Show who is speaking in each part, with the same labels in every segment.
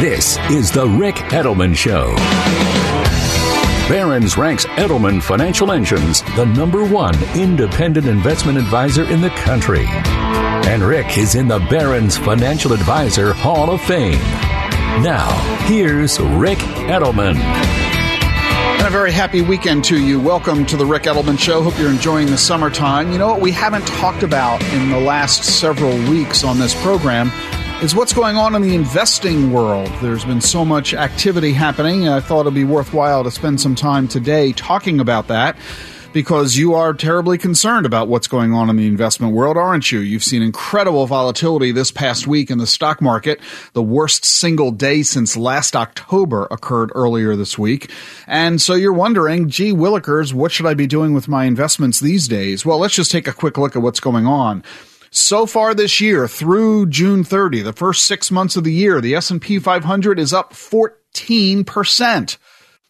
Speaker 1: This is the Ric Edelman Show. Barron's ranks Edelman Financial Engines the number one independent investment advisor in the country. And Ric is in the Barron's Financial Advisor Hall of Fame. Now, here's Ric Edelman.
Speaker 2: And a very happy weekend to you. Welcome to the Ric Edelman Show. Hope you're enjoying the summertime. You know what we haven't talked about in the last several weeks on this program is what's going on in the investing world. There's been so much activity happening. I thought it'd be worthwhile to spend some time today talking about that because you are terribly concerned about what's going on in the investment world, aren't you? You've seen incredible volatility this past week in the stock market. The worst single day since last October occurred earlier this week. And so you're wondering, gee, Willikers, what should I be doing with my investments these days? Well, let's just take a quick look at what's going on. So far this year, through June 30, the first six months of the year, the S&P 500 is up 14%.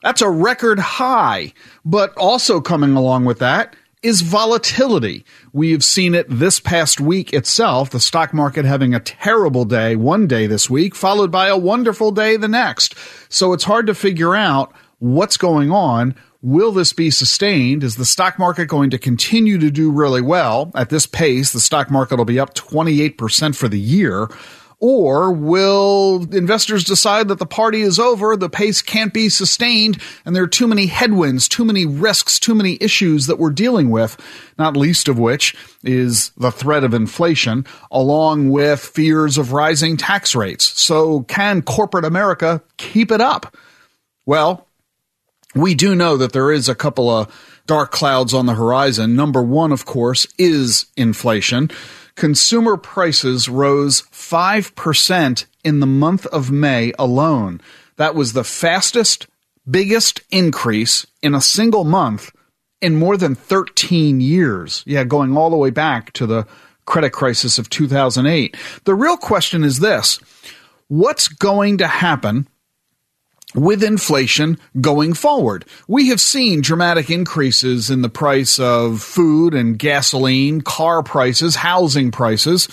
Speaker 2: That's a record high. But also coming along with that is volatility. We've seen it this past week itself, the stock market having a terrible day one day this week, followed by a wonderful day the next. So it's hard to figure out what's going on. Will this be sustained? Is the stock market going to continue to do really well? At this pace, the stock market will be up 28% for the year. Or will investors decide that the party is over, the pace can't be sustained, and there are too many headwinds, too many risks, too many issues that we're dealing with, not least of which is the threat of inflation, along with fears of rising tax rates. So can corporate America keep it up? Well, we do know that there is a couple of dark clouds on the horizon. Number one, of course, is inflation consumer prices rose 5% in the month of May alone. That was the fastest, biggest increase in a single month in more than 13 years. Yeah, going all the way back to the credit crisis of 2008. The real question is this what's going to happen with inflation going forward. We have seen dramatic increases in the price of food and gasoline, car prices, housing prices.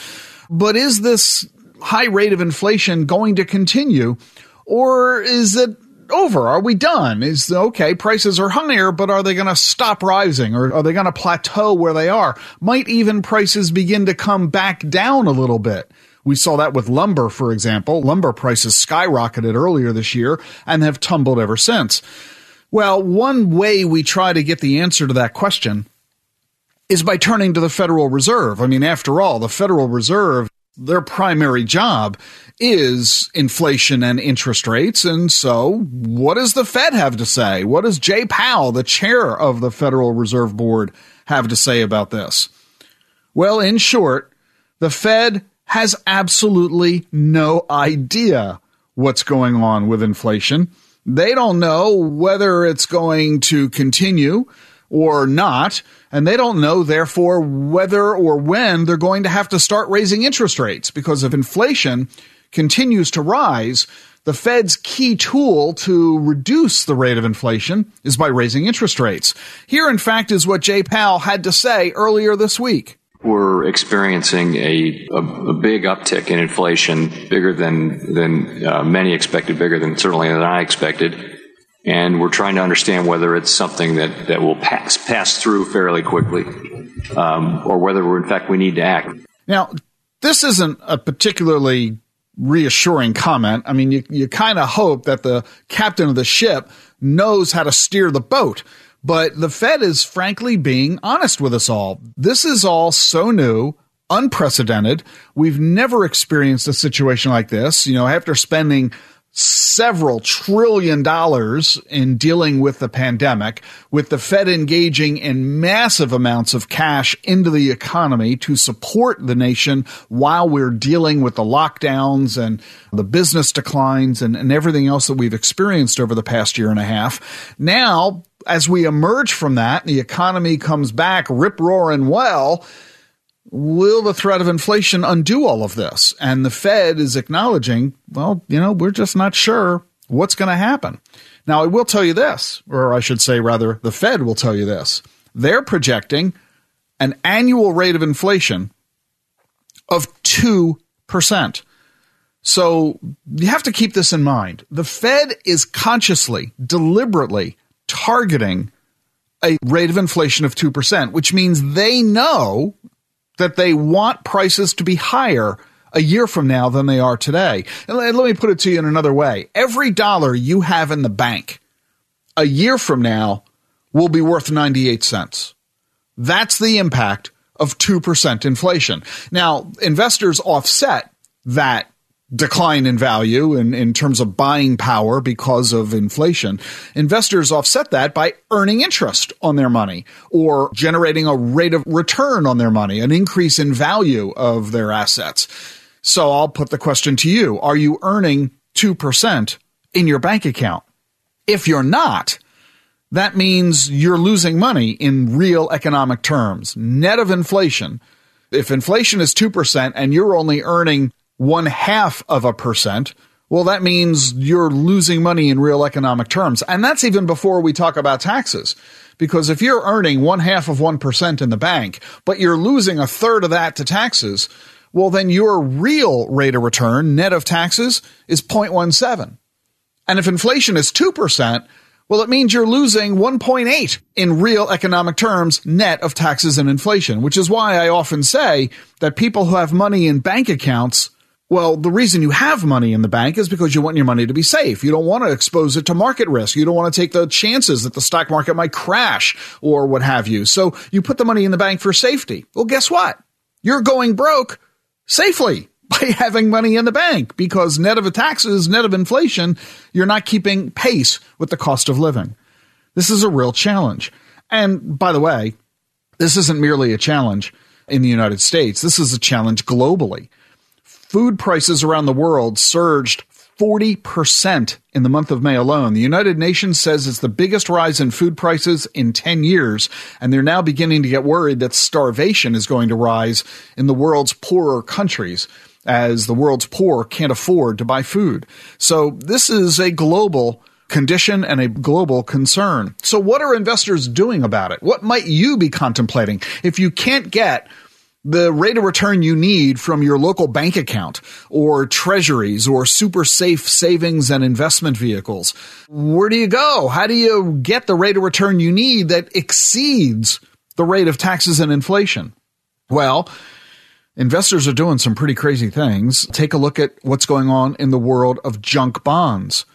Speaker 2: But is this high rate of inflation going to continue or is it over? Are we done? Is okay, prices are higher, but are they going to stop rising or are they going to plateau where they are? Might even prices begin to come back down a little bit? We saw that with lumber, for example. Lumber prices skyrocketed earlier this year and have tumbled ever since. Well, one way we try to get the answer to that question is by turning to the Federal Reserve. I mean, after all, the Federal Reserve, their primary job is inflation and interest rates. And so, what does the Fed have to say? What does Jay Powell, the chair of the Federal Reserve Board, have to say about this? Well, in short, the Fed has absolutely no idea what's going on with inflation. They don't know whether it's going to continue or not, and they don't know, therefore, whether or when they're going to have to start raising interest rates because if inflation continues to rise, the Fed's key tool to reduce the rate of inflation is by raising interest rates. Here, in fact, is what Jay Powell had to say earlier this week
Speaker 3: we're experiencing a, a, a, big uptick in inflation, bigger than than uh, many expected, bigger than certainly than I expected, and we're trying to understand whether it's something that, that will pass pass through fairly quickly, um, or whether in fact we need to act.
Speaker 2: Now, this isn't a particularly reassuring comment. I mean, you you kind of hope that the captain of the ship knows how to steer the boat. But the Fed is frankly being honest with us all. This is all so new, unprecedented. We've never experienced a situation like this. You know, after spending several trillion dollars in dealing with the pandemic, with the Fed engaging in massive amounts of cash into the economy to support the nation while we're dealing with the lockdowns and the business declines and, and everything else that we've experienced over the past year and a half. Now, as we emerge from that, the economy comes back rip roaring well Will the threat of inflation undo all of this? And the Fed is acknowledging, well, you know, we're just not sure what's going to happen. Now, I will tell you this, or I should say, rather, the Fed will tell you this. They're projecting an annual rate of inflation of 2%. So you have to keep this in mind. The Fed is consciously, deliberately targeting a rate of inflation of 2%, which means they know that they want prices to be higher a year from now than they are today. And let me put it to you in another way. Every dollar you have in the bank a year from now will be worth 98 cents. That's the impact of 2% inflation. Now, investors offset that decline in value in, in terms of buying power because of inflation, investors offset that by earning interest on their money or generating a rate of return on their money, an increase in value of their assets. So I'll put the question to you. Are you earning 2% in your bank account? If you're not, that means you're losing money in real economic terms, net of inflation. If inflation is 2% and you're only earning one half of a percent, well, that means you're losing money in real economic terms. And that's even before we talk about taxes. Because if you're earning one half of 1% in the bank, but you're losing a third of that to taxes, well, then your real rate of return, net of taxes, is 0.17. And if inflation is 2%, well, it means you're losing 1.8 in real economic terms, net of taxes and inflation, which is why I often say that people who have money in bank accounts well, the reason you have money in the bank is because you want your money to be safe. You don't want to expose it to market risk. You don't want to take the chances that the stock market might crash or what have you. So you put the money in the bank for safety. Well, guess what? You're going broke safely by having money in the bank because net of taxes, net of inflation, you're not keeping pace with the cost of living. This is a real challenge. And by the way, this isn't merely a challenge in the United States. This is a challenge globally food prices around the world surged 40% in the month of May alone. The United Nations says it's the biggest rise in food prices in 10 years, and they're now beginning to get worried that starvation is going to rise in the world's poorer countries as the world's poor can't afford to buy food. So this is a global condition and a global concern. So what are investors doing about it? What might you be contemplating if you can't get the rate of return you need from your local bank account or treasuries or super safe savings and investment vehicles. Where do you go? How do you get the rate of return you need that exceeds the rate of taxes and inflation? Well, investors are doing some pretty crazy things. Take a look at what's going on in the world of junk bonds.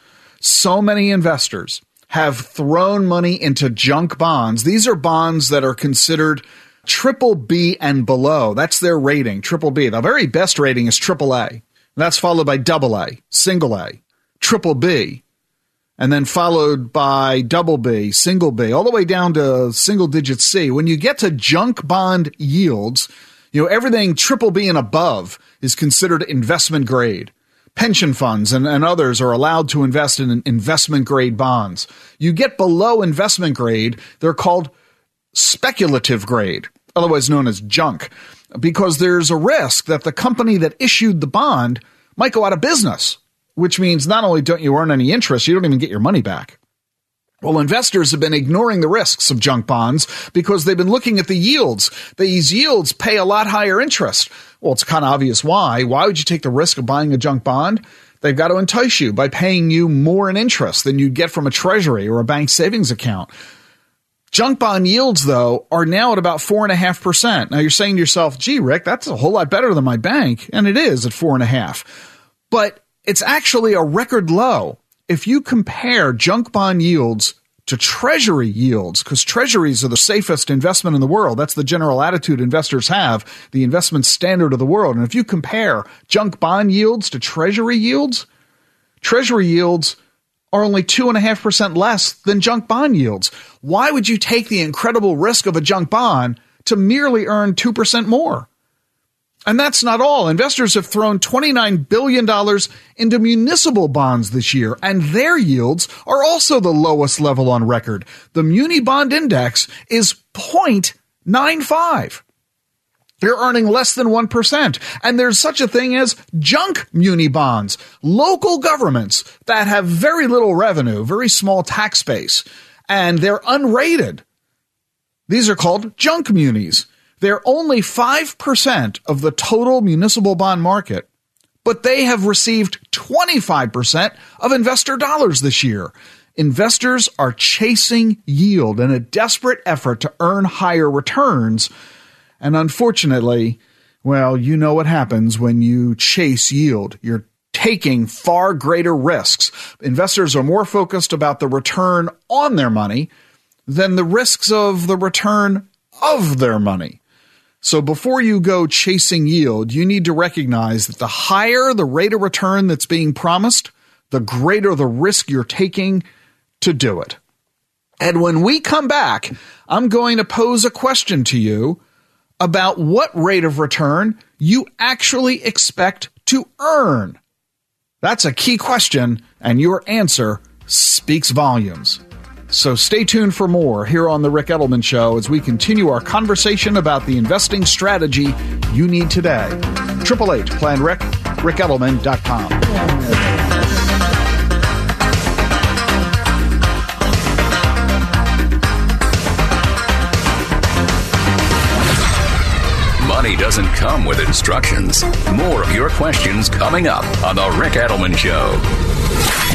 Speaker 2: So many investors have thrown money into junk bonds. These are bonds that are considered triple B and below. That's their rating, triple B. The very best rating is triple A. That's followed by double A, single A, triple B, and then followed by double B, single B, all the way down to single digit C. When you get to junk bond yields, you know, everything triple B and above is considered investment grade. Pension funds and, and others are allowed to invest in investment grade bonds. You get below investment grade, they're called speculative grade, otherwise known as junk, because there's a risk that the company that issued the bond might go out of business, which means not only don't you earn any interest, you don't even get your money back. Well, investors have been ignoring the risks of junk bonds because they've been looking at the yields. These yields pay a lot higher interest. Well, it's kind of obvious why. Why would you take the risk of buying a junk bond? They've got to entice you by paying you more in interest than you'd get from a treasury or a bank savings account. Junk bond yields, though, are now at about 4.5%. Now you're saying to yourself, gee, Ric, that's a whole lot better than my bank. And it is at 4.5. But it's actually a record low. If you compare junk bond yields to treasury yields, because treasuries are the safest investment in the world. That's the general attitude investors have, the investment standard of the world. And if you compare junk bond yields to treasury yields, Treasury yields are only 2.5% less than junk bond yields. Why would you take the incredible risk of a junk bond to merely earn 2% more? And that's not all. Investors have thrown $29 billion into municipal bonds this year, and their yields are also the lowest level on record. The Muni Bond Index is 0.95. They're earning less than 1%. And there's such a thing as junk muni bonds, local governments that have very little revenue, very small tax base, and they're unrated. These are called junk munis. They're only 5% of the total municipal bond market, but they have received 25% of investor dollars this year. Investors are chasing yield in a desperate effort to earn higher returns and unfortunately, well, you know what happens when you chase yield. You're taking far greater risks. Investors are more focused about the return on their money than the risks of the return of their money. So before you go chasing yield, you need to recognize that the higher the rate of return that's being promised, the greater the risk you're taking to do it. And when we come back, I'm going to pose a question to you about what rate of return you actually expect to earn? That's a key question, and your answer speaks volumes. So stay tuned for more here on The Ric Edelman Show as we continue our conversation about the investing strategy you need today. 888 Plan Ric, ricedelman.com.
Speaker 1: Money doesn't come with instructions. More of your questions coming up on The Ric Edelman Show.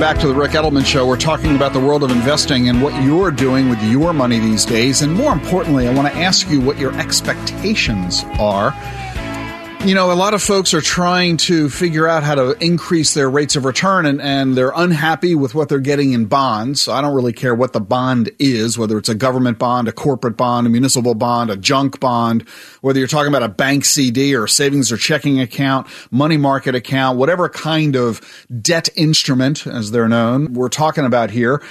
Speaker 2: Back to the Ric Edelman Show. We're talking about the world of investing and what you're doing with your money these days. And more importantly, I want to ask you what your expectations are you know, a lot of folks are trying to figure out how to increase their rates of return and, and they're unhappy with what they're getting in bonds. I don't really care what the bond is, whether it's a government bond, a corporate bond, a municipal bond, a junk bond, whether you're talking about a bank CD or savings or checking account, money market account, whatever kind of debt instrument, as they're known, we're talking about here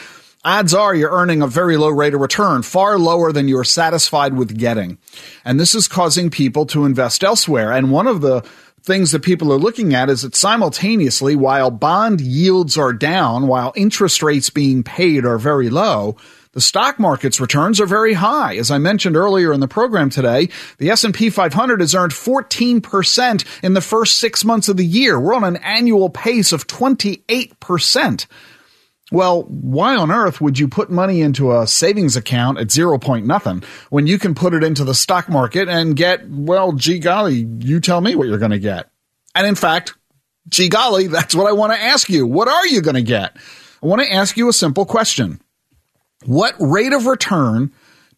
Speaker 2: odds are you're earning a very low rate of return, far lower than you're satisfied with getting. And this is causing people to invest elsewhere. And one of the things that people are looking at is that simultaneously, while bond yields are down, while interest rates being paid are very low, the stock market's returns are very high. As I mentioned earlier in the program today, the S&P 500 has earned 14% in the first 6 months of the year. We're on an annual pace of 28%. Well, why on earth would you put money into a savings account at zero point nothing when you can put it into the stock market and get, well, gee golly, you tell me what you're going to get. And in fact, gee golly, that's what I want to ask you. What are you going to get? I want to ask you a simple question. What rate of return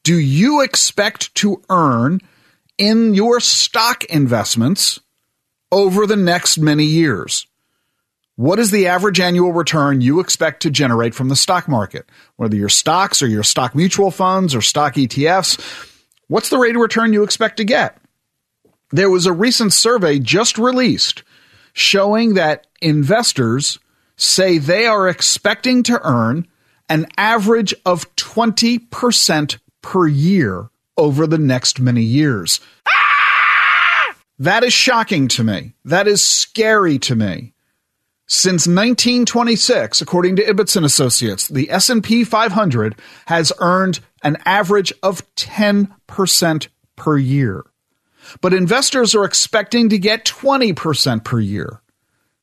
Speaker 2: do you expect to earn in your stock investments over the next many years? What is the average annual return you expect to generate from the stock market? Whether your stocks or your stock mutual funds or stock ETFs, what's the rate of return you expect to get? There was a recent survey just released showing that investors say they are expecting to earn an average of 20% per year over the next many years. Ah! That is shocking to me. That is scary to me. Since 1926, according to Ibbotson Associates, the S&P 500 has earned an average of 10% per year. But investors are expecting to get 20% per year.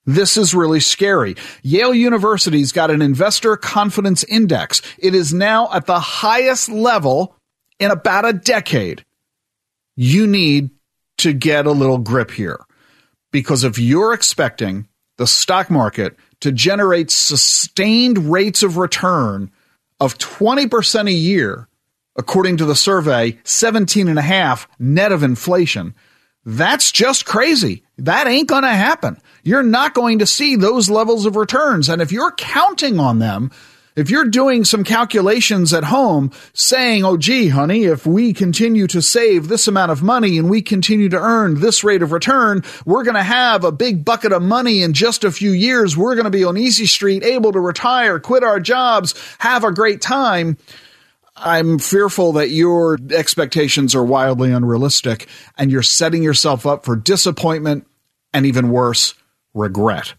Speaker 2: This is really scary. Yale University's got an investor confidence index. It is now at the highest level in about a decade. You need to get a little grip here because if you're expecting the stock market to generate sustained rates of return of 20% a year, according to the survey, 17 and a half net of inflation, That's just crazy. That ain't going to happen. You're not going to see those levels of returns. And if you're counting on them, if you're doing some calculations at home saying, oh, gee, honey, if we continue to save this amount of money and we continue to earn this rate of return, we're going to have a big bucket of money in just a few years. We're going to be on easy street, able to retire, quit our jobs, have a great time. I'm fearful that your expectations are wildly unrealistic and you're setting yourself up for disappointment and even worse, regret.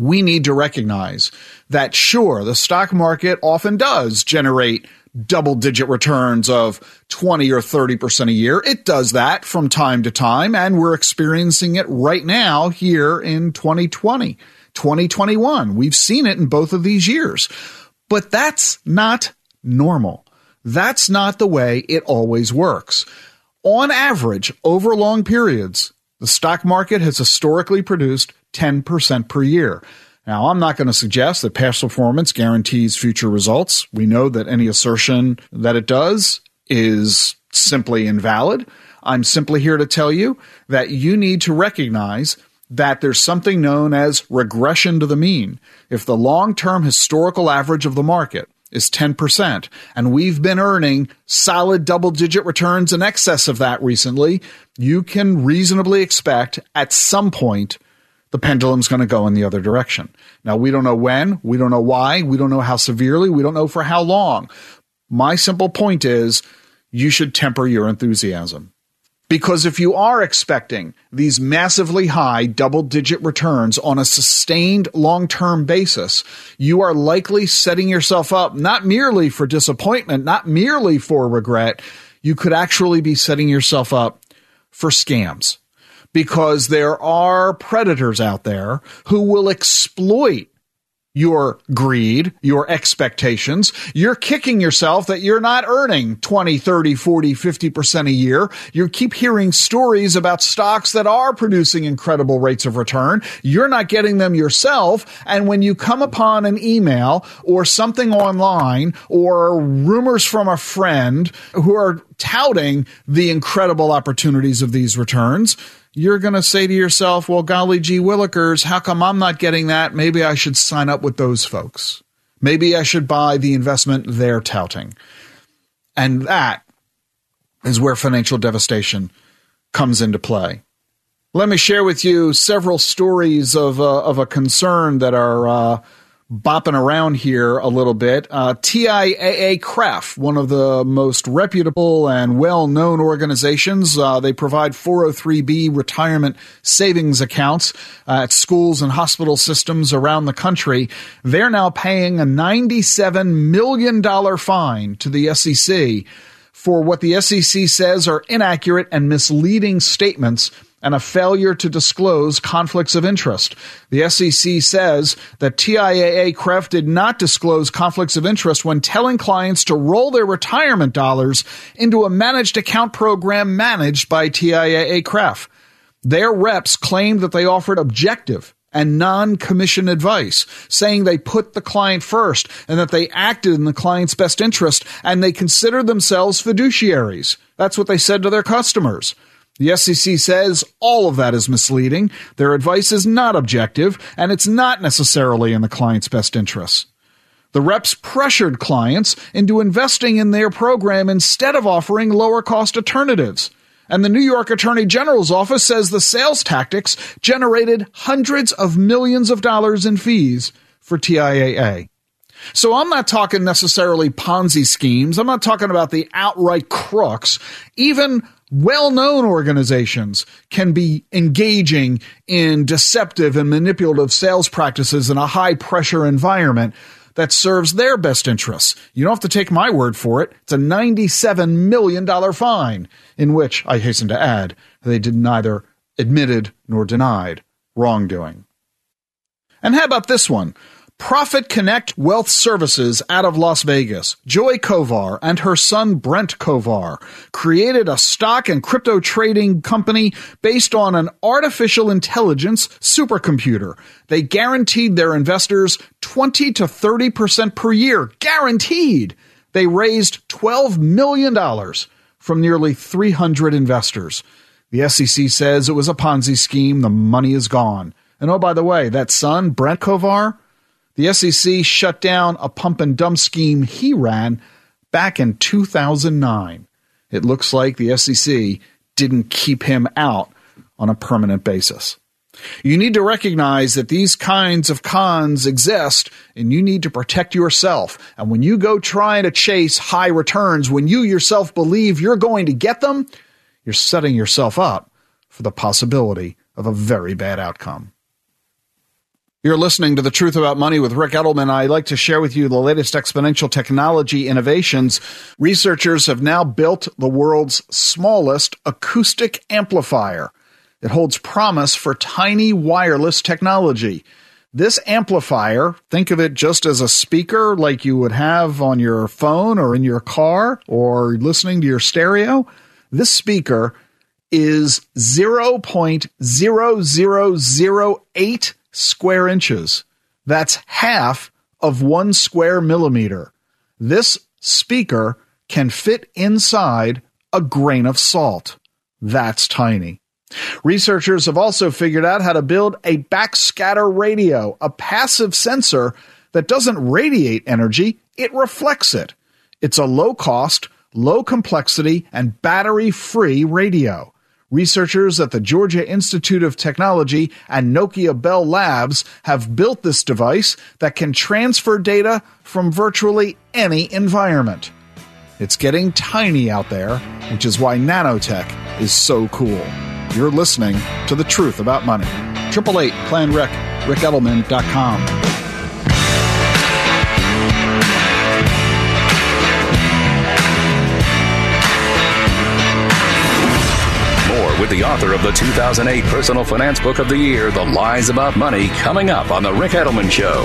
Speaker 2: We need to recognize that sure, the stock market often does generate double digit returns of 20 or 30% a year. It does that from time to time, and we're experiencing it right now here in 2020, 2021. We've seen it in both of these years. But that's not normal. That's not the way it always works. On average, over long periods, the stock market has historically produced 10% per year. Now, I'm not going to suggest that past performance guarantees future results. We know that any assertion that it does is simply invalid. I'm simply here to tell you that you need to recognize that there's something known as regression to the mean. If the long term historical average of the market is 10%. And we've been earning solid double digit returns in excess of that recently. You can reasonably expect at some point the pendulum's going to go in the other direction. Now, we don't know when, we don't know why, we don't know how severely, we don't know for how long. My simple point is you should temper your enthusiasm. Because if you are expecting these massively high double digit returns on a sustained long term basis, you are likely setting yourself up not merely for disappointment, not merely for regret. You could actually be setting yourself up for scams because there are predators out there who will exploit your greed, your expectations. You're kicking yourself that you're not earning 20, 30, 40, 50% a year. You keep hearing stories about stocks that are producing incredible rates of return. You're not getting them yourself. And when you come upon an email or something online or rumors from a friend who are touting the incredible opportunities of these returns, you're going to say to yourself, well, golly gee willikers, how come I'm not getting that? Maybe I should sign up with those folks. Maybe I should buy the investment they're touting. And that is where financial devastation comes into play. Let me share with you several stories of, uh, of a concern that are uh, bopping around here a little bit. Uh, TIAA-CREF, one of the most reputable and well-known organizations, uh, they provide 403b retirement savings accounts uh, at schools and hospital systems around the country. They're now paying a $97 million fine to the SEC for what the SEC says are inaccurate and misleading statements and a failure to disclose conflicts of interest. The SEC says that TIAA-CREF did not disclose conflicts of interest when telling clients to roll their retirement dollars into a managed account program managed by TIAA-CREF. Their reps claimed that they offered objective and non-commission advice, saying they put the client first and that they acted in the client's best interest and they considered themselves fiduciaries. That's what they said to their customers. The SEC says all of that is misleading, their advice is not objective, and it's not necessarily in the client's best interests. The reps pressured clients into investing in their program instead of offering lower cost alternatives. And the New York Attorney General's office says the sales tactics generated hundreds of millions of dollars in fees for TIAA. So I'm not talking necessarily Ponzi schemes. I'm not talking about the outright crooks. Even well known organizations can be engaging in deceptive and manipulative sales practices in a high pressure environment that serves their best interests. You don't have to take my word for it. It's a $97 million fine, in which, I hasten to add, they did neither admitted nor denied wrongdoing. And how about this one? Profit Connect Wealth Services out of Las Vegas, Joy Kovar and her son Brent Kovar created a stock and crypto trading company based on an artificial intelligence supercomputer. They guaranteed their investors 20 to 30% per year. Guaranteed! They raised $12 million from nearly 300 investors. The SEC says it was a Ponzi scheme. The money is gone. And oh, by the way, that son, Brent Kovar, the SEC shut down a pump and dump scheme he ran back in 2009. It looks like the SEC didn't keep him out on a permanent basis. You need to recognize that these kinds of cons exist and you need to protect yourself. And when you go trying to chase high returns, when you yourself believe you're going to get them, you're setting yourself up for the possibility of a very bad outcome. You're listening to The Truth About Money with Ric Edelman. I'd like to share with you the latest exponential technology innovations. Researchers have now built the world's smallest acoustic amplifier. It holds promise for tiny wireless technology. This amplifier, think of it just as a speaker like you would have on your phone or in your car or listening to your stereo. This speaker is 0.0008 square inches. That's half of one square millimeter. This speaker can fit inside a grain of salt. That's tiny. Researchers have also figured out how to build a backscatter radio, a passive sensor that doesn't radiate energy, it reflects it. It's a low cost, low complexity, and battery free radio. Researchers at the Georgia Institute of Technology and Nokia Bell Labs have built this device that can transfer data from virtually any environment. It's getting tiny out there, which is why nanotech is so cool. You're listening to The Truth About Money. 888 Plan Ric, ricedelman.com.
Speaker 1: with the author of the 2008 Personal Finance Book of the Year, The Lies About Money, coming up on The Ric Edelman Show.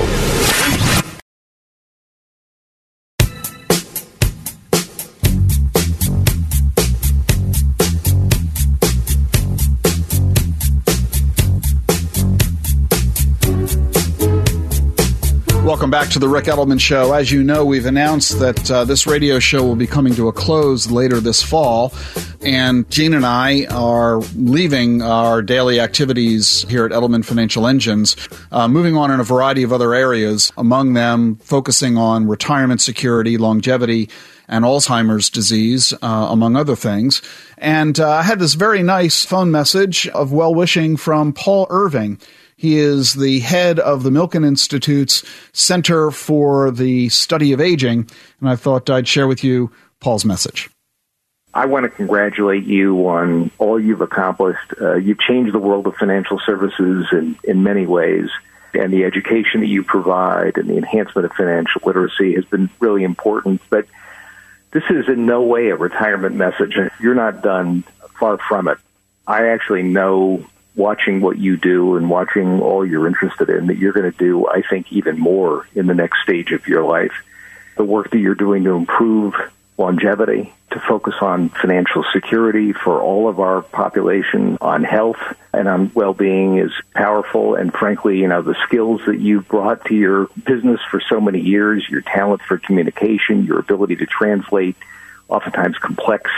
Speaker 2: Welcome back to the Ric Edelman Show. As you know, we've announced that uh, this radio show will be coming to a close later this fall. And Jean and I are leaving our daily activities here at Edelman Financial Engines, uh, moving on in a variety of other areas, among them focusing on retirement security, longevity, and Alzheimer's disease, uh, among other things. And uh, I had this very nice phone message of well wishing from Paul Irving. He is the head of the Milken Institute's Center for the Study of Aging, and I thought I'd share with you Paul's message.
Speaker 4: I want to congratulate you on all you've accomplished. Uh, you've changed the world of financial services in, in many ways, and the education that you provide and the enhancement of financial literacy has been really important. But this is in no way a retirement message. You're not done, far from it. I actually know watching what you do and watching all you're interested in that you're going to do, I think, even more in the next stage of your life. The work that you're doing to improve longevity, to focus on financial security for all of our population, on health and on well-being is powerful. And frankly, you know, the skills that you've brought to your business for so many years, your talent for communication, your ability to translate oftentimes complex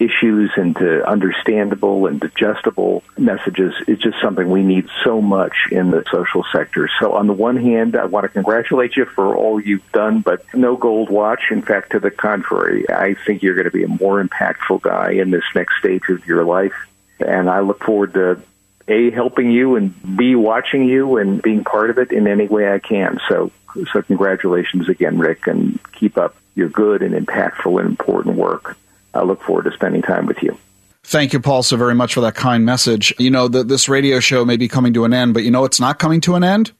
Speaker 4: issues into understandable and digestible messages is just something we need so much in the social sector. So on the one hand, I want to congratulate you for all you've done, but no gold watch. In fact, to the contrary, I think you're going to be a more impactful guy in this next stage of your life. And I look forward to a helping you and b watching you and being part of it in any way I can. So so congratulations again, Ric, and keep up your good and impactful and important work. I look forward to spending time with you.
Speaker 2: Thank you, Paul, so very much for that kind message. You know, that this radio show may be coming to an end, but you know it's not coming to an end?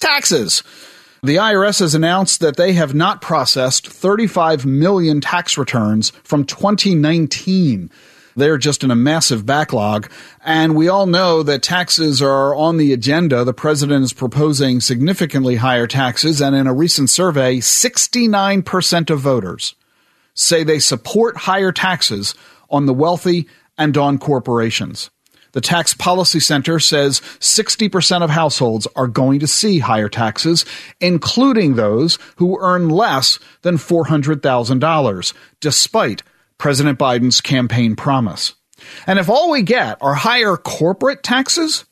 Speaker 2: Taxes. The IRS has announced that they have not processed 35 million tax returns from 2019. They're just in a massive backlog. And we all know that taxes are on the agenda. The president is proposing significantly higher taxes. And in a recent survey, 69% of voters say they support higher taxes on the wealthy and on corporations. The Tax Policy Center says 60% of households are going to see higher taxes, including those who earn less than $400,000, despite President Biden's campaign promise. And if all we get are higher corporate taxes,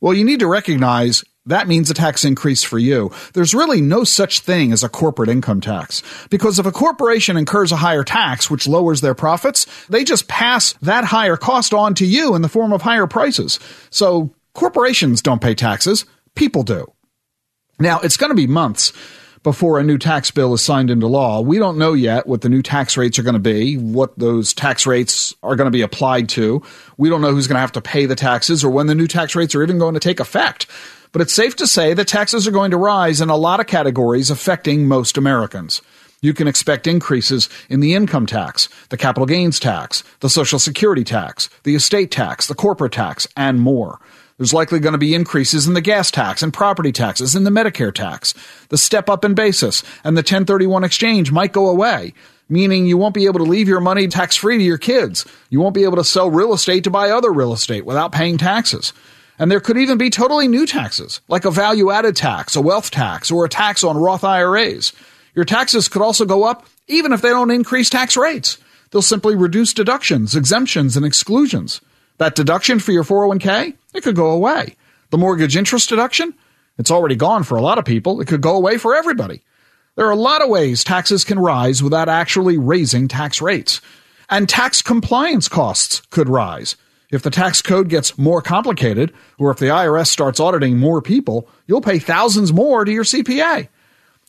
Speaker 2: well, you need to recognize that means a tax increase for you. There's really no such thing as a corporate income tax. Because if a corporation incurs a higher tax, which lowers their profits, they just pass that higher cost on to you in the form of higher prices. So corporations don't pay taxes, people do. Now, it's going to be months before a new tax bill is signed into law. We don't know yet what the new tax rates are going to be, what those tax rates are going to be applied to. We don't know who's going to have to pay the taxes or when the new tax rates are even going to take effect. But it's safe to say that taxes are going to rise in a lot of categories affecting most Americans. You can expect increases in the income tax, the capital gains tax, the social security tax, the estate tax, the corporate tax, and more. There's likely going to be increases in the gas tax and property taxes and the Medicare tax. The step up in basis and the 1031 exchange might go away, meaning you won't be able to leave your money tax free to your kids. You won't be able to sell real estate to buy other real estate without paying taxes. And there could even be totally new taxes, like a value added tax, a wealth tax, or a tax on Roth IRAs. Your taxes could also go up even if they don't increase tax rates. They'll simply reduce deductions, exemptions, and exclusions. That deduction for your 401k, it could go away. The mortgage interest deduction, it's already gone for a lot of people. It could go away for everybody. There are a lot of ways taxes can rise without actually raising tax rates. And tax compliance costs could rise. If the tax code gets more complicated, or if the IRS starts auditing more people, you'll pay thousands more to your CPA.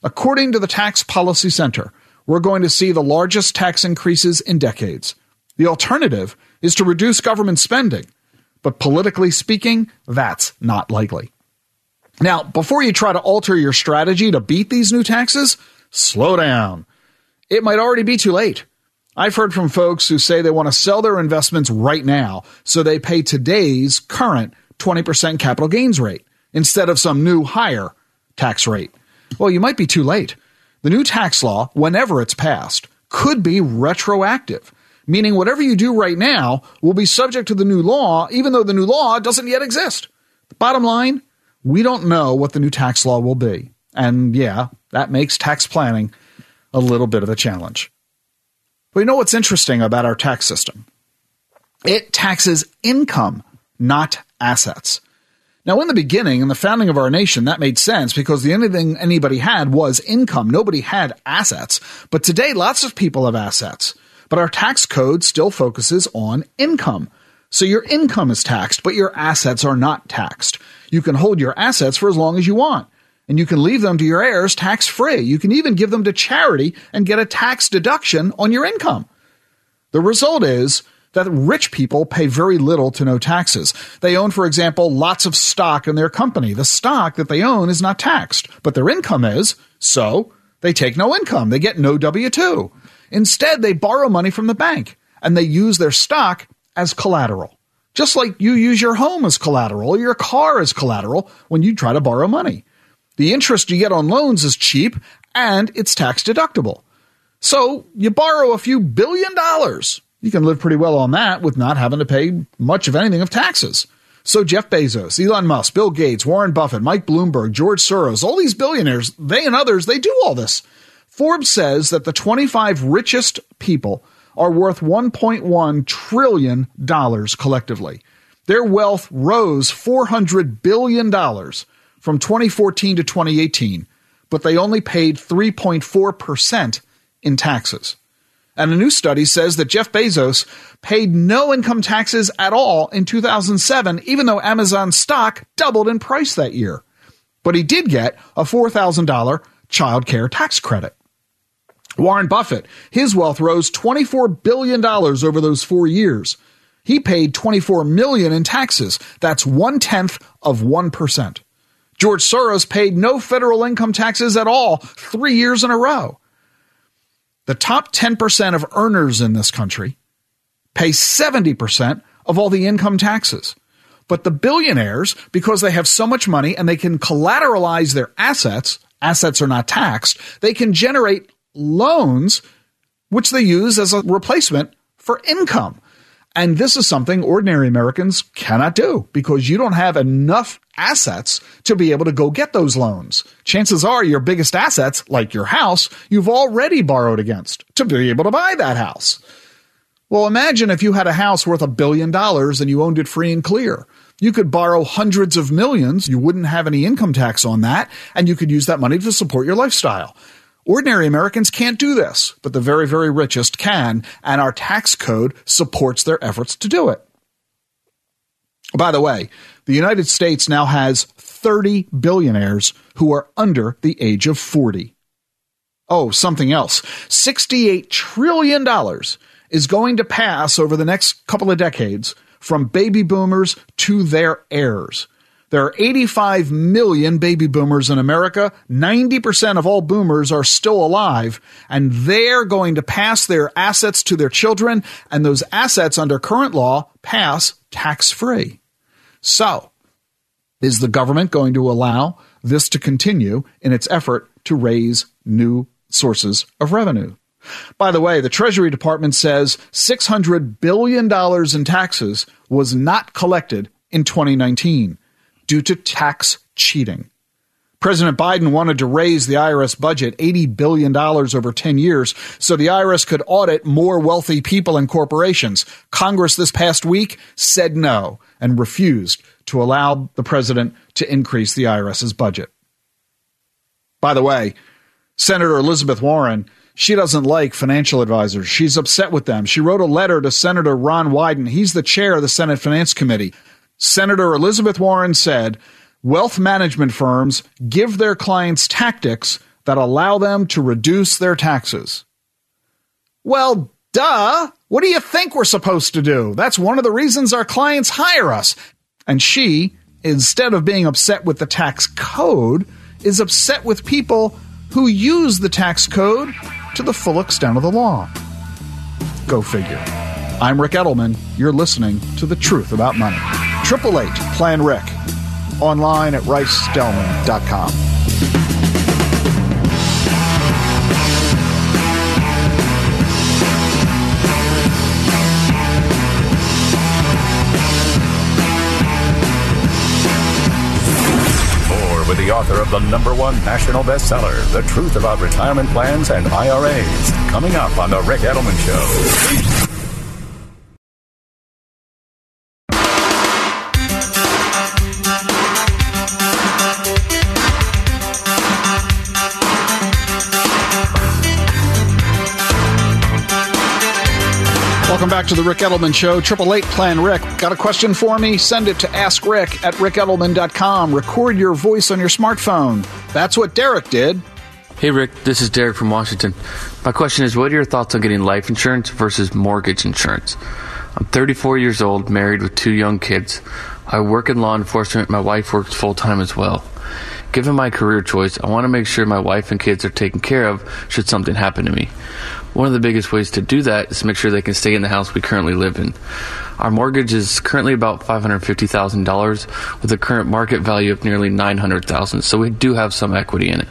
Speaker 2: According to the Tax Policy Center, we're going to see the largest tax increases in decades. The alternative is to reduce government spending. But politically speaking, that's not likely. Now, before you try to alter your strategy to beat these new taxes, slow down. It might already be too late. I've heard from folks who say they want to sell their investments right now, so they pay today's current 20% capital gains rate instead of some new higher tax rate. Well, you might be too late. The new tax law, whenever it's passed, could be retroactive meaning whatever you do right now will be subject to the new law, even though the new law doesn't yet exist. The bottom line, we don't know what the new tax law will be. And yeah, that makes tax planning a little bit of a challenge. But you know what's interesting about our tax system? It taxes income, not assets. Now, in the beginning, in the founding of our nation, that made sense because the only thing anybody had was income. Nobody had assets. But today, lots of people have assets. But our tax code still focuses on income. So your income is taxed, but your assets are not taxed. You can hold your assets for as long as you want. And you can leave them to your heirs tax free. You can even give them to charity and get a tax deduction on your income. The result is that rich people pay very little to no taxes. They own, for example, lots of stock in their company. The stock that they own is not taxed, but their income is, so they take no income. They get no W 2. Instead, they borrow money from the bank and they use their stock as collateral. Just like you use your home as collateral or your car as collateral when you try to borrow money. The interest you get on loans is cheap and it's tax deductible. So you borrow a few billion dollars. You can live pretty well on that with not having to pay much of anything of taxes. So Jeff Bezos, Elon Musk, Bill Gates, Warren Buffett, Mike Bloomberg, George Soros, all these billionaires, they and others, they do all this. Forbes says that the 25 richest people are worth $1.1 trillion collectively. Their wealth rose $400 billion from 2014 to 2018, but they only paid 3.4% in taxes. And a new study says that Jeff Bezos paid no income taxes at all in 2007, even though Amazon stock doubled in price that year. But he did get a $4,000 child care tax credit. Warren Buffett, his wealth rose $24 billion over those four years. He paid 24 million in taxes. That's one tenth of 1%. George Soros paid no federal income taxes at all three years in a row. The top 10% of earners in this country pay 70% of all the income taxes. But the billionaires, because they have so much money and they can collateralize their assets, assets are not taxed, they can generate loans, which they use as a replacement for income. And this is something ordinary Americans cannot do because you don't have enough assets to be able to go get those loans. Chances are your biggest assets, like your house, you've already borrowed against to be able to buy that house. Well, imagine if you had a house worth a billion dollars and you owned it free and clear. You could borrow hundreds of millions. You wouldn't have any income tax on that, and you could use that money to support your lifestyle. Ordinary Americans can't do this, but the very, very richest can, and our tax code supports their efforts to do it. By the way, the United States now has 30 billionaires who are under the age of 40. Oh, something else. $68 trillion is going to pass over the next couple of decades from baby boomers to their heirs. There are 85 million baby boomers in America. 90% of all boomers are still alive, and they're going to pass their assets to their children, and those assets under current law pass tax free. So, is the government going to allow this to continue in its effort to raise new sources of revenue? By the way, the Treasury Department says $600 billion in taxes was not collected in 2019 due to tax cheating. President Biden wanted to raise the IRS budget $80 billion over 10 years so the IRS could audit more wealthy people and corporations. Congress this past week said no and refused to allow the president to increase the IRS's budget. By the way, Senator Elizabeth Warren, she doesn't like financial advisors. She's upset with them. She wrote a letter to Senator Ron Wyden. He's the chair of the Senate Finance Committee. Senator Elizabeth Warren said wealth management firms give their clients tactics that allow them to reduce their taxes. Well, duh. What do you think we're supposed to do? That's one of the reasons our clients hire us. And she, instead of being upset with the tax code, is upset with people who use the tax code to the full extent of the law. Go figure. I'm Ric Edelman. You're listening to The Truth About Money. 888 Plan Ric. Online at ricedelman.com.
Speaker 1: Or with the author of the number one national bestseller, The Truth About Retirement Plans and IRAs. Coming up on The Ric Edelman Show.
Speaker 2: Back to the Ric Edelman Show. Triple Eight Plan Ric. Got a question for me? Send it to AskRic at ricedelman.com. Record your voice on your smartphone. That's what Derek did.
Speaker 5: Hey Ric. this is Derek from Washington. My question is what are your thoughts on getting life insurance versus mortgage insurance? I'm 34 years old, married with two young kids. I work in law enforcement. My wife works full time as well. Given my career choice, I want to make sure my wife and kids are taken care of should something happen to me. One of the biggest ways to do that is to make sure they can stay in the house we currently live in. Our mortgage is currently about $550,000 with a current market value of nearly 900,000, so we do have some equity in it.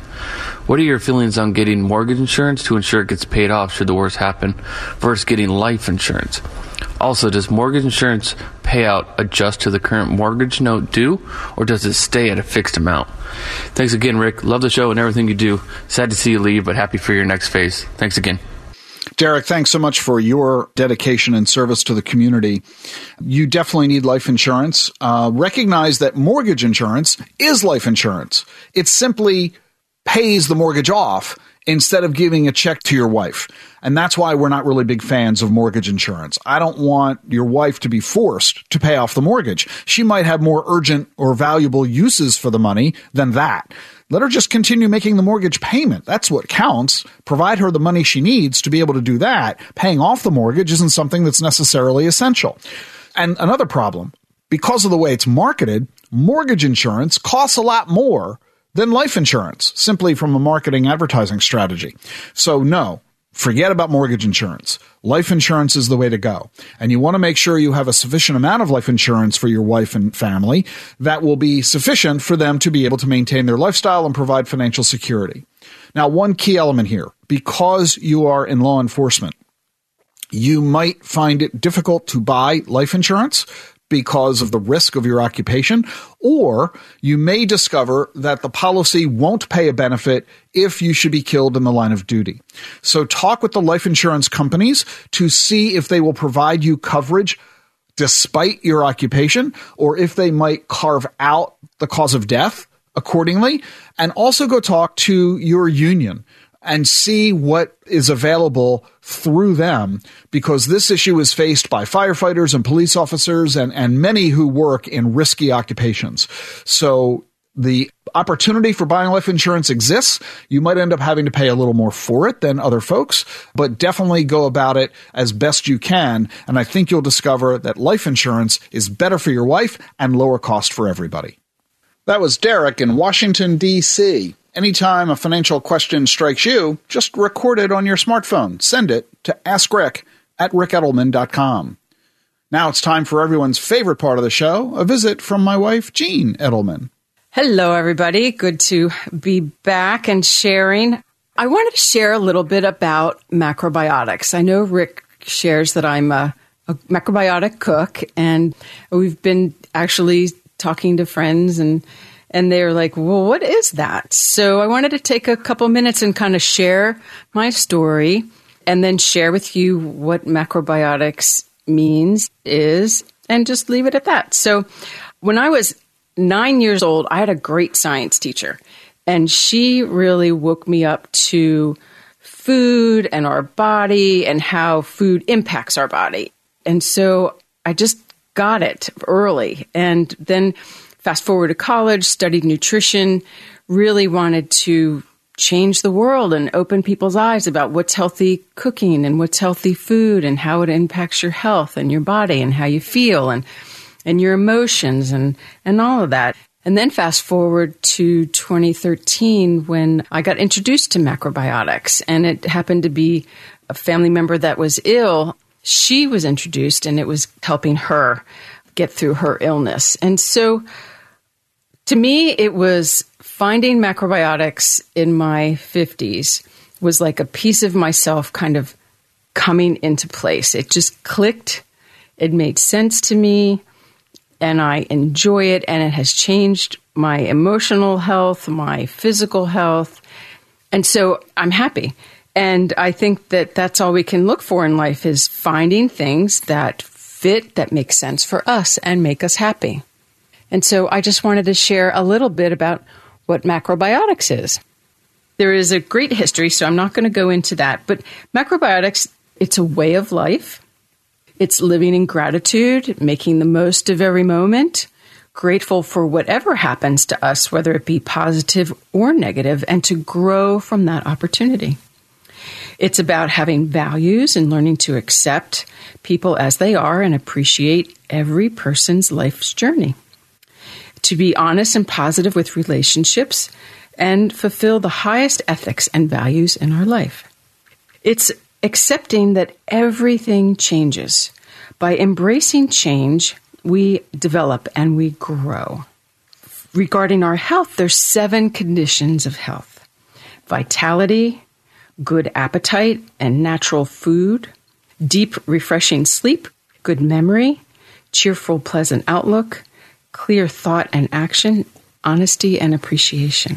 Speaker 5: What are your feelings on getting mortgage insurance to ensure it gets paid off should the worst happen versus getting life insurance? Also, does mortgage insurance payout adjust to the current mortgage note due, or does it stay at a fixed amount? Thanks again, Ric. Love the show and everything you do. Sad to see you leave, but happy for your next phase. Thanks again.
Speaker 2: Derek, thanks so much for your dedication and service to the community. You definitely need life insurance. Uh, recognize that mortgage insurance is life insurance. It simply pays the mortgage off instead of giving a check to your wife. And that's why we're not really big fans of mortgage insurance. I don't want your wife to be forced to pay off the mortgage. She might have more urgent or valuable uses for the money than that. Let her just continue making the mortgage payment. That's what counts. Provide her the money she needs to be able to do that. Paying off the mortgage isn't something that's necessarily essential. And another problem, because of the way it's marketed, mortgage insurance costs a lot more than life insurance, simply from a marketing advertising strategy. So, no, forget about mortgage insurance. Life insurance is the way to go. And you want to make sure you have a sufficient amount of life insurance for your wife and family that will be sufficient for them to be able to maintain their lifestyle and provide financial security. Now, one key element here because you are in law enforcement, you might find it difficult to buy life insurance because of the risk of your occupation, or you may discover that the policy won't pay a benefit if you should be killed in the line of duty. So talk with the life insurance companies to see if they will provide you coverage despite your occupation or if they might carve out the cause of death accordingly. And also go talk to your union and see what is available through them because this issue is faced by firefighters and police officers and, and many who work in risky occupations. So the opportunity for buying life insurance exists. You might end up having to pay a little more for it than other folks, but definitely go about it as best you can. And I think you'll discover that life insurance is better for your wife and lower cost for everybody. That was Derek in Washington, D.C. Anytime a financial question strikes you, just record it on your smartphone. Send it to askric at ricedelman.com. Now it's time for everyone's favorite part of the show, a visit from my wife, Jean Edelman.
Speaker 6: Hello, everybody. Good to be back and sharing. I wanted to share a little bit about macrobiotics. I know Ric shares that I'm a, a macrobiotic cook, and we've been actually talking to friends and and they're like, well, what is that? So I wanted to take a couple minutes and kind of share my story and then share with you what macrobiotics means, is, and just leave it at that. So when I was nine years old, I had a great science teacher, and she really woke me up to food and our body and how food impacts our body. And so I just got it early. And then fast forward to college, studied nutrition, really wanted to change the world and open people's eyes about what's healthy cooking and what's healthy food and how it impacts your health and your body and how you feel and and your emotions and and all of that. And then fast forward to 2013 when I got introduced to macrobiotics and it happened to be a family member that was ill. She was introduced and it was helping her get through her illness. And so to me, it was finding macrobiotics in my 50s was like a piece of myself kind of coming into place. It just clicked. It made sense to me and I enjoy it and it has changed my emotional health, my physical health. And so I'm happy. And I think that that's all we can look for in life is finding things that fit, that make sense for us and make us happy. And so I just wanted to share a little bit about what macrobiotics is. There is a great history, so I'm not going to go into that. But macrobiotics, it's a way of life. It's living in gratitude, making the most of every moment, grateful for whatever happens to us, whether it be positive or negative, and to grow from that opportunity. It's about having values and learning to accept people as they are and appreciate every person's life's journey to be honest and positive with relationships, and fulfill the highest ethics and values in our life. It's accepting that everything changes. By embracing change, we develop and we grow. Regarding our health, there's seven conditions of health vitality, good appetite and natural food, deep, refreshing sleep, good memory, cheerful, pleasant outlook, clear thought and action, honesty and appreciation.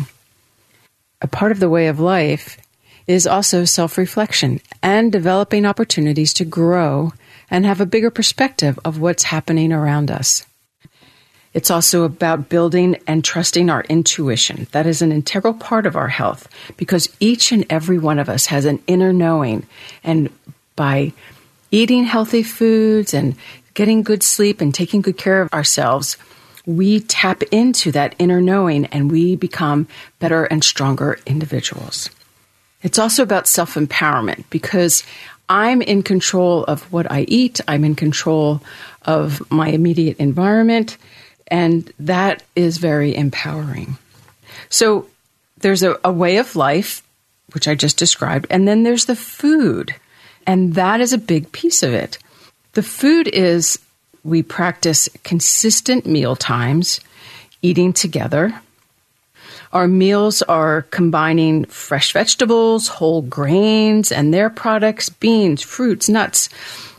Speaker 6: A part of the way of life is also self reflection and developing opportunities to grow and have a bigger perspective of what's happening around us. It's also about building and trusting our intuition. That is an integral part of our health because each and every one of us has an inner knowing. And by eating healthy foods and getting good sleep and taking good care of ourselves, we tap into that inner knowing and we become better and stronger individuals. It's also about self empowerment because I'm in control of what I eat, I'm in control of my immediate environment, and that is very empowering. So there's a, a way of life, which I just described, and then there's the food, and that is a big piece of it. The food is we practice consistent meal times, eating together. Our meals are combining fresh vegetables, whole grains, and their products beans, fruits, nuts,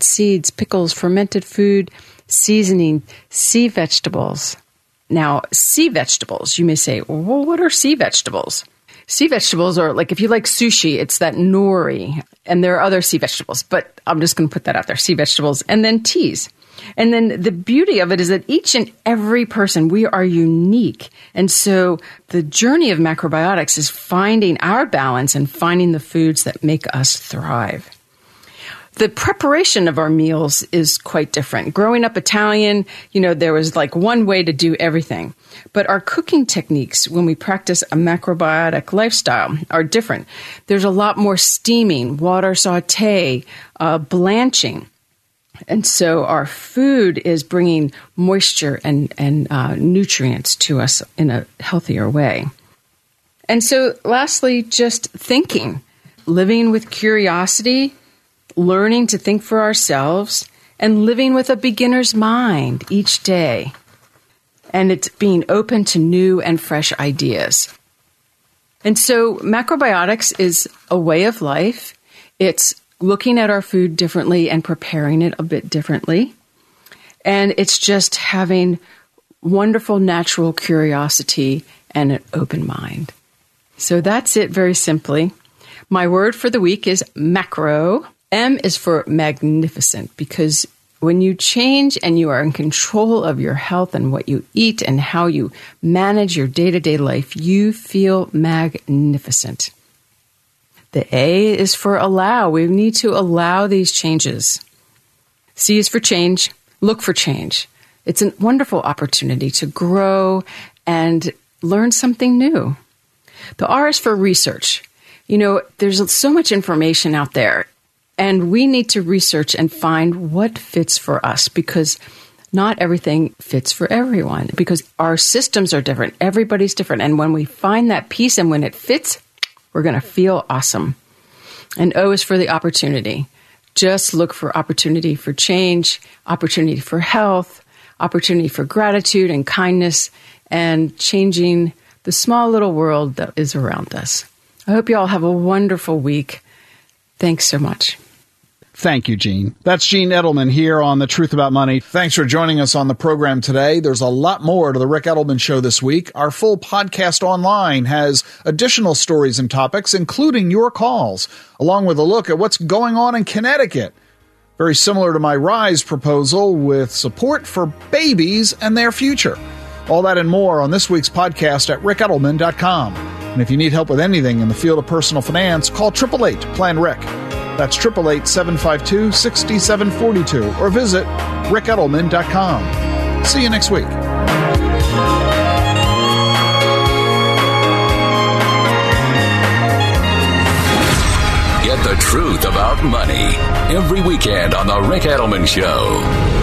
Speaker 6: seeds, pickles, fermented food, seasoning sea vegetables. Now, sea vegetables, you may say, well, what are sea vegetables? Sea vegetables are like if you like sushi, it's that nori, and there are other sea vegetables, but I'm just going to put that out there sea vegetables, and then teas. And then the beauty of it is that each and every person, we are unique. And so the journey of macrobiotics is finding our balance and finding the foods that make us thrive. The preparation of our meals is quite different. Growing up Italian, you know, there was like one way to do everything. But our cooking techniques, when we practice a macrobiotic lifestyle, are different. There's a lot more steaming, water saute, uh, blanching. And so our food is bringing moisture and, and uh, nutrients to us in a healthier way. And so, lastly, just thinking, living with curiosity, learning to think for ourselves, and living with a beginner's mind each day. And it's being open to new and fresh ideas. And so, macrobiotics is a way of life. It's looking at our food differently and preparing it a bit differently. And it's just having wonderful natural curiosity and an open mind. So that's it very simply. My word for the week is macro. M is for magnificent because when you change and you are in control of your health and what you eat and how you manage your day to day life, you feel magnificent. The A is for allow. We need to allow these changes. C is for change. Look for change. It's a wonderful opportunity to grow and learn something new. The R is for research. You know, there's so much information out there, and we need to research and find what fits for us because not everything fits for everyone because our systems are different. Everybody's different. And when we find that piece and when it fits, we're going to feel awesome. And O is for the opportunity. Just look for opportunity for change, opportunity for health, opportunity for gratitude and kindness, and changing the small little world that is around us. I hope you all have a wonderful week. Thanks so much.
Speaker 2: Thank you, Jean. That's Jean Edelman here on The Truth About Money. Thanks for joining us on the program today. There's a lot more to The Ric Edelman Show this week. Our full podcast online has additional stories and topics, including your calls, along with a look at what's going on in Connecticut. Very similar to my RISE proposal with support for babies and their future. All that and more on this week's podcast at ricedelman.com. And if you need help with anything in the field of personal finance, call 888 Plan Ric. That's 888 752 6742 or visit ricedelman.com. See you next week.
Speaker 1: Get the truth about money every weekend on The Ric Edelman Show.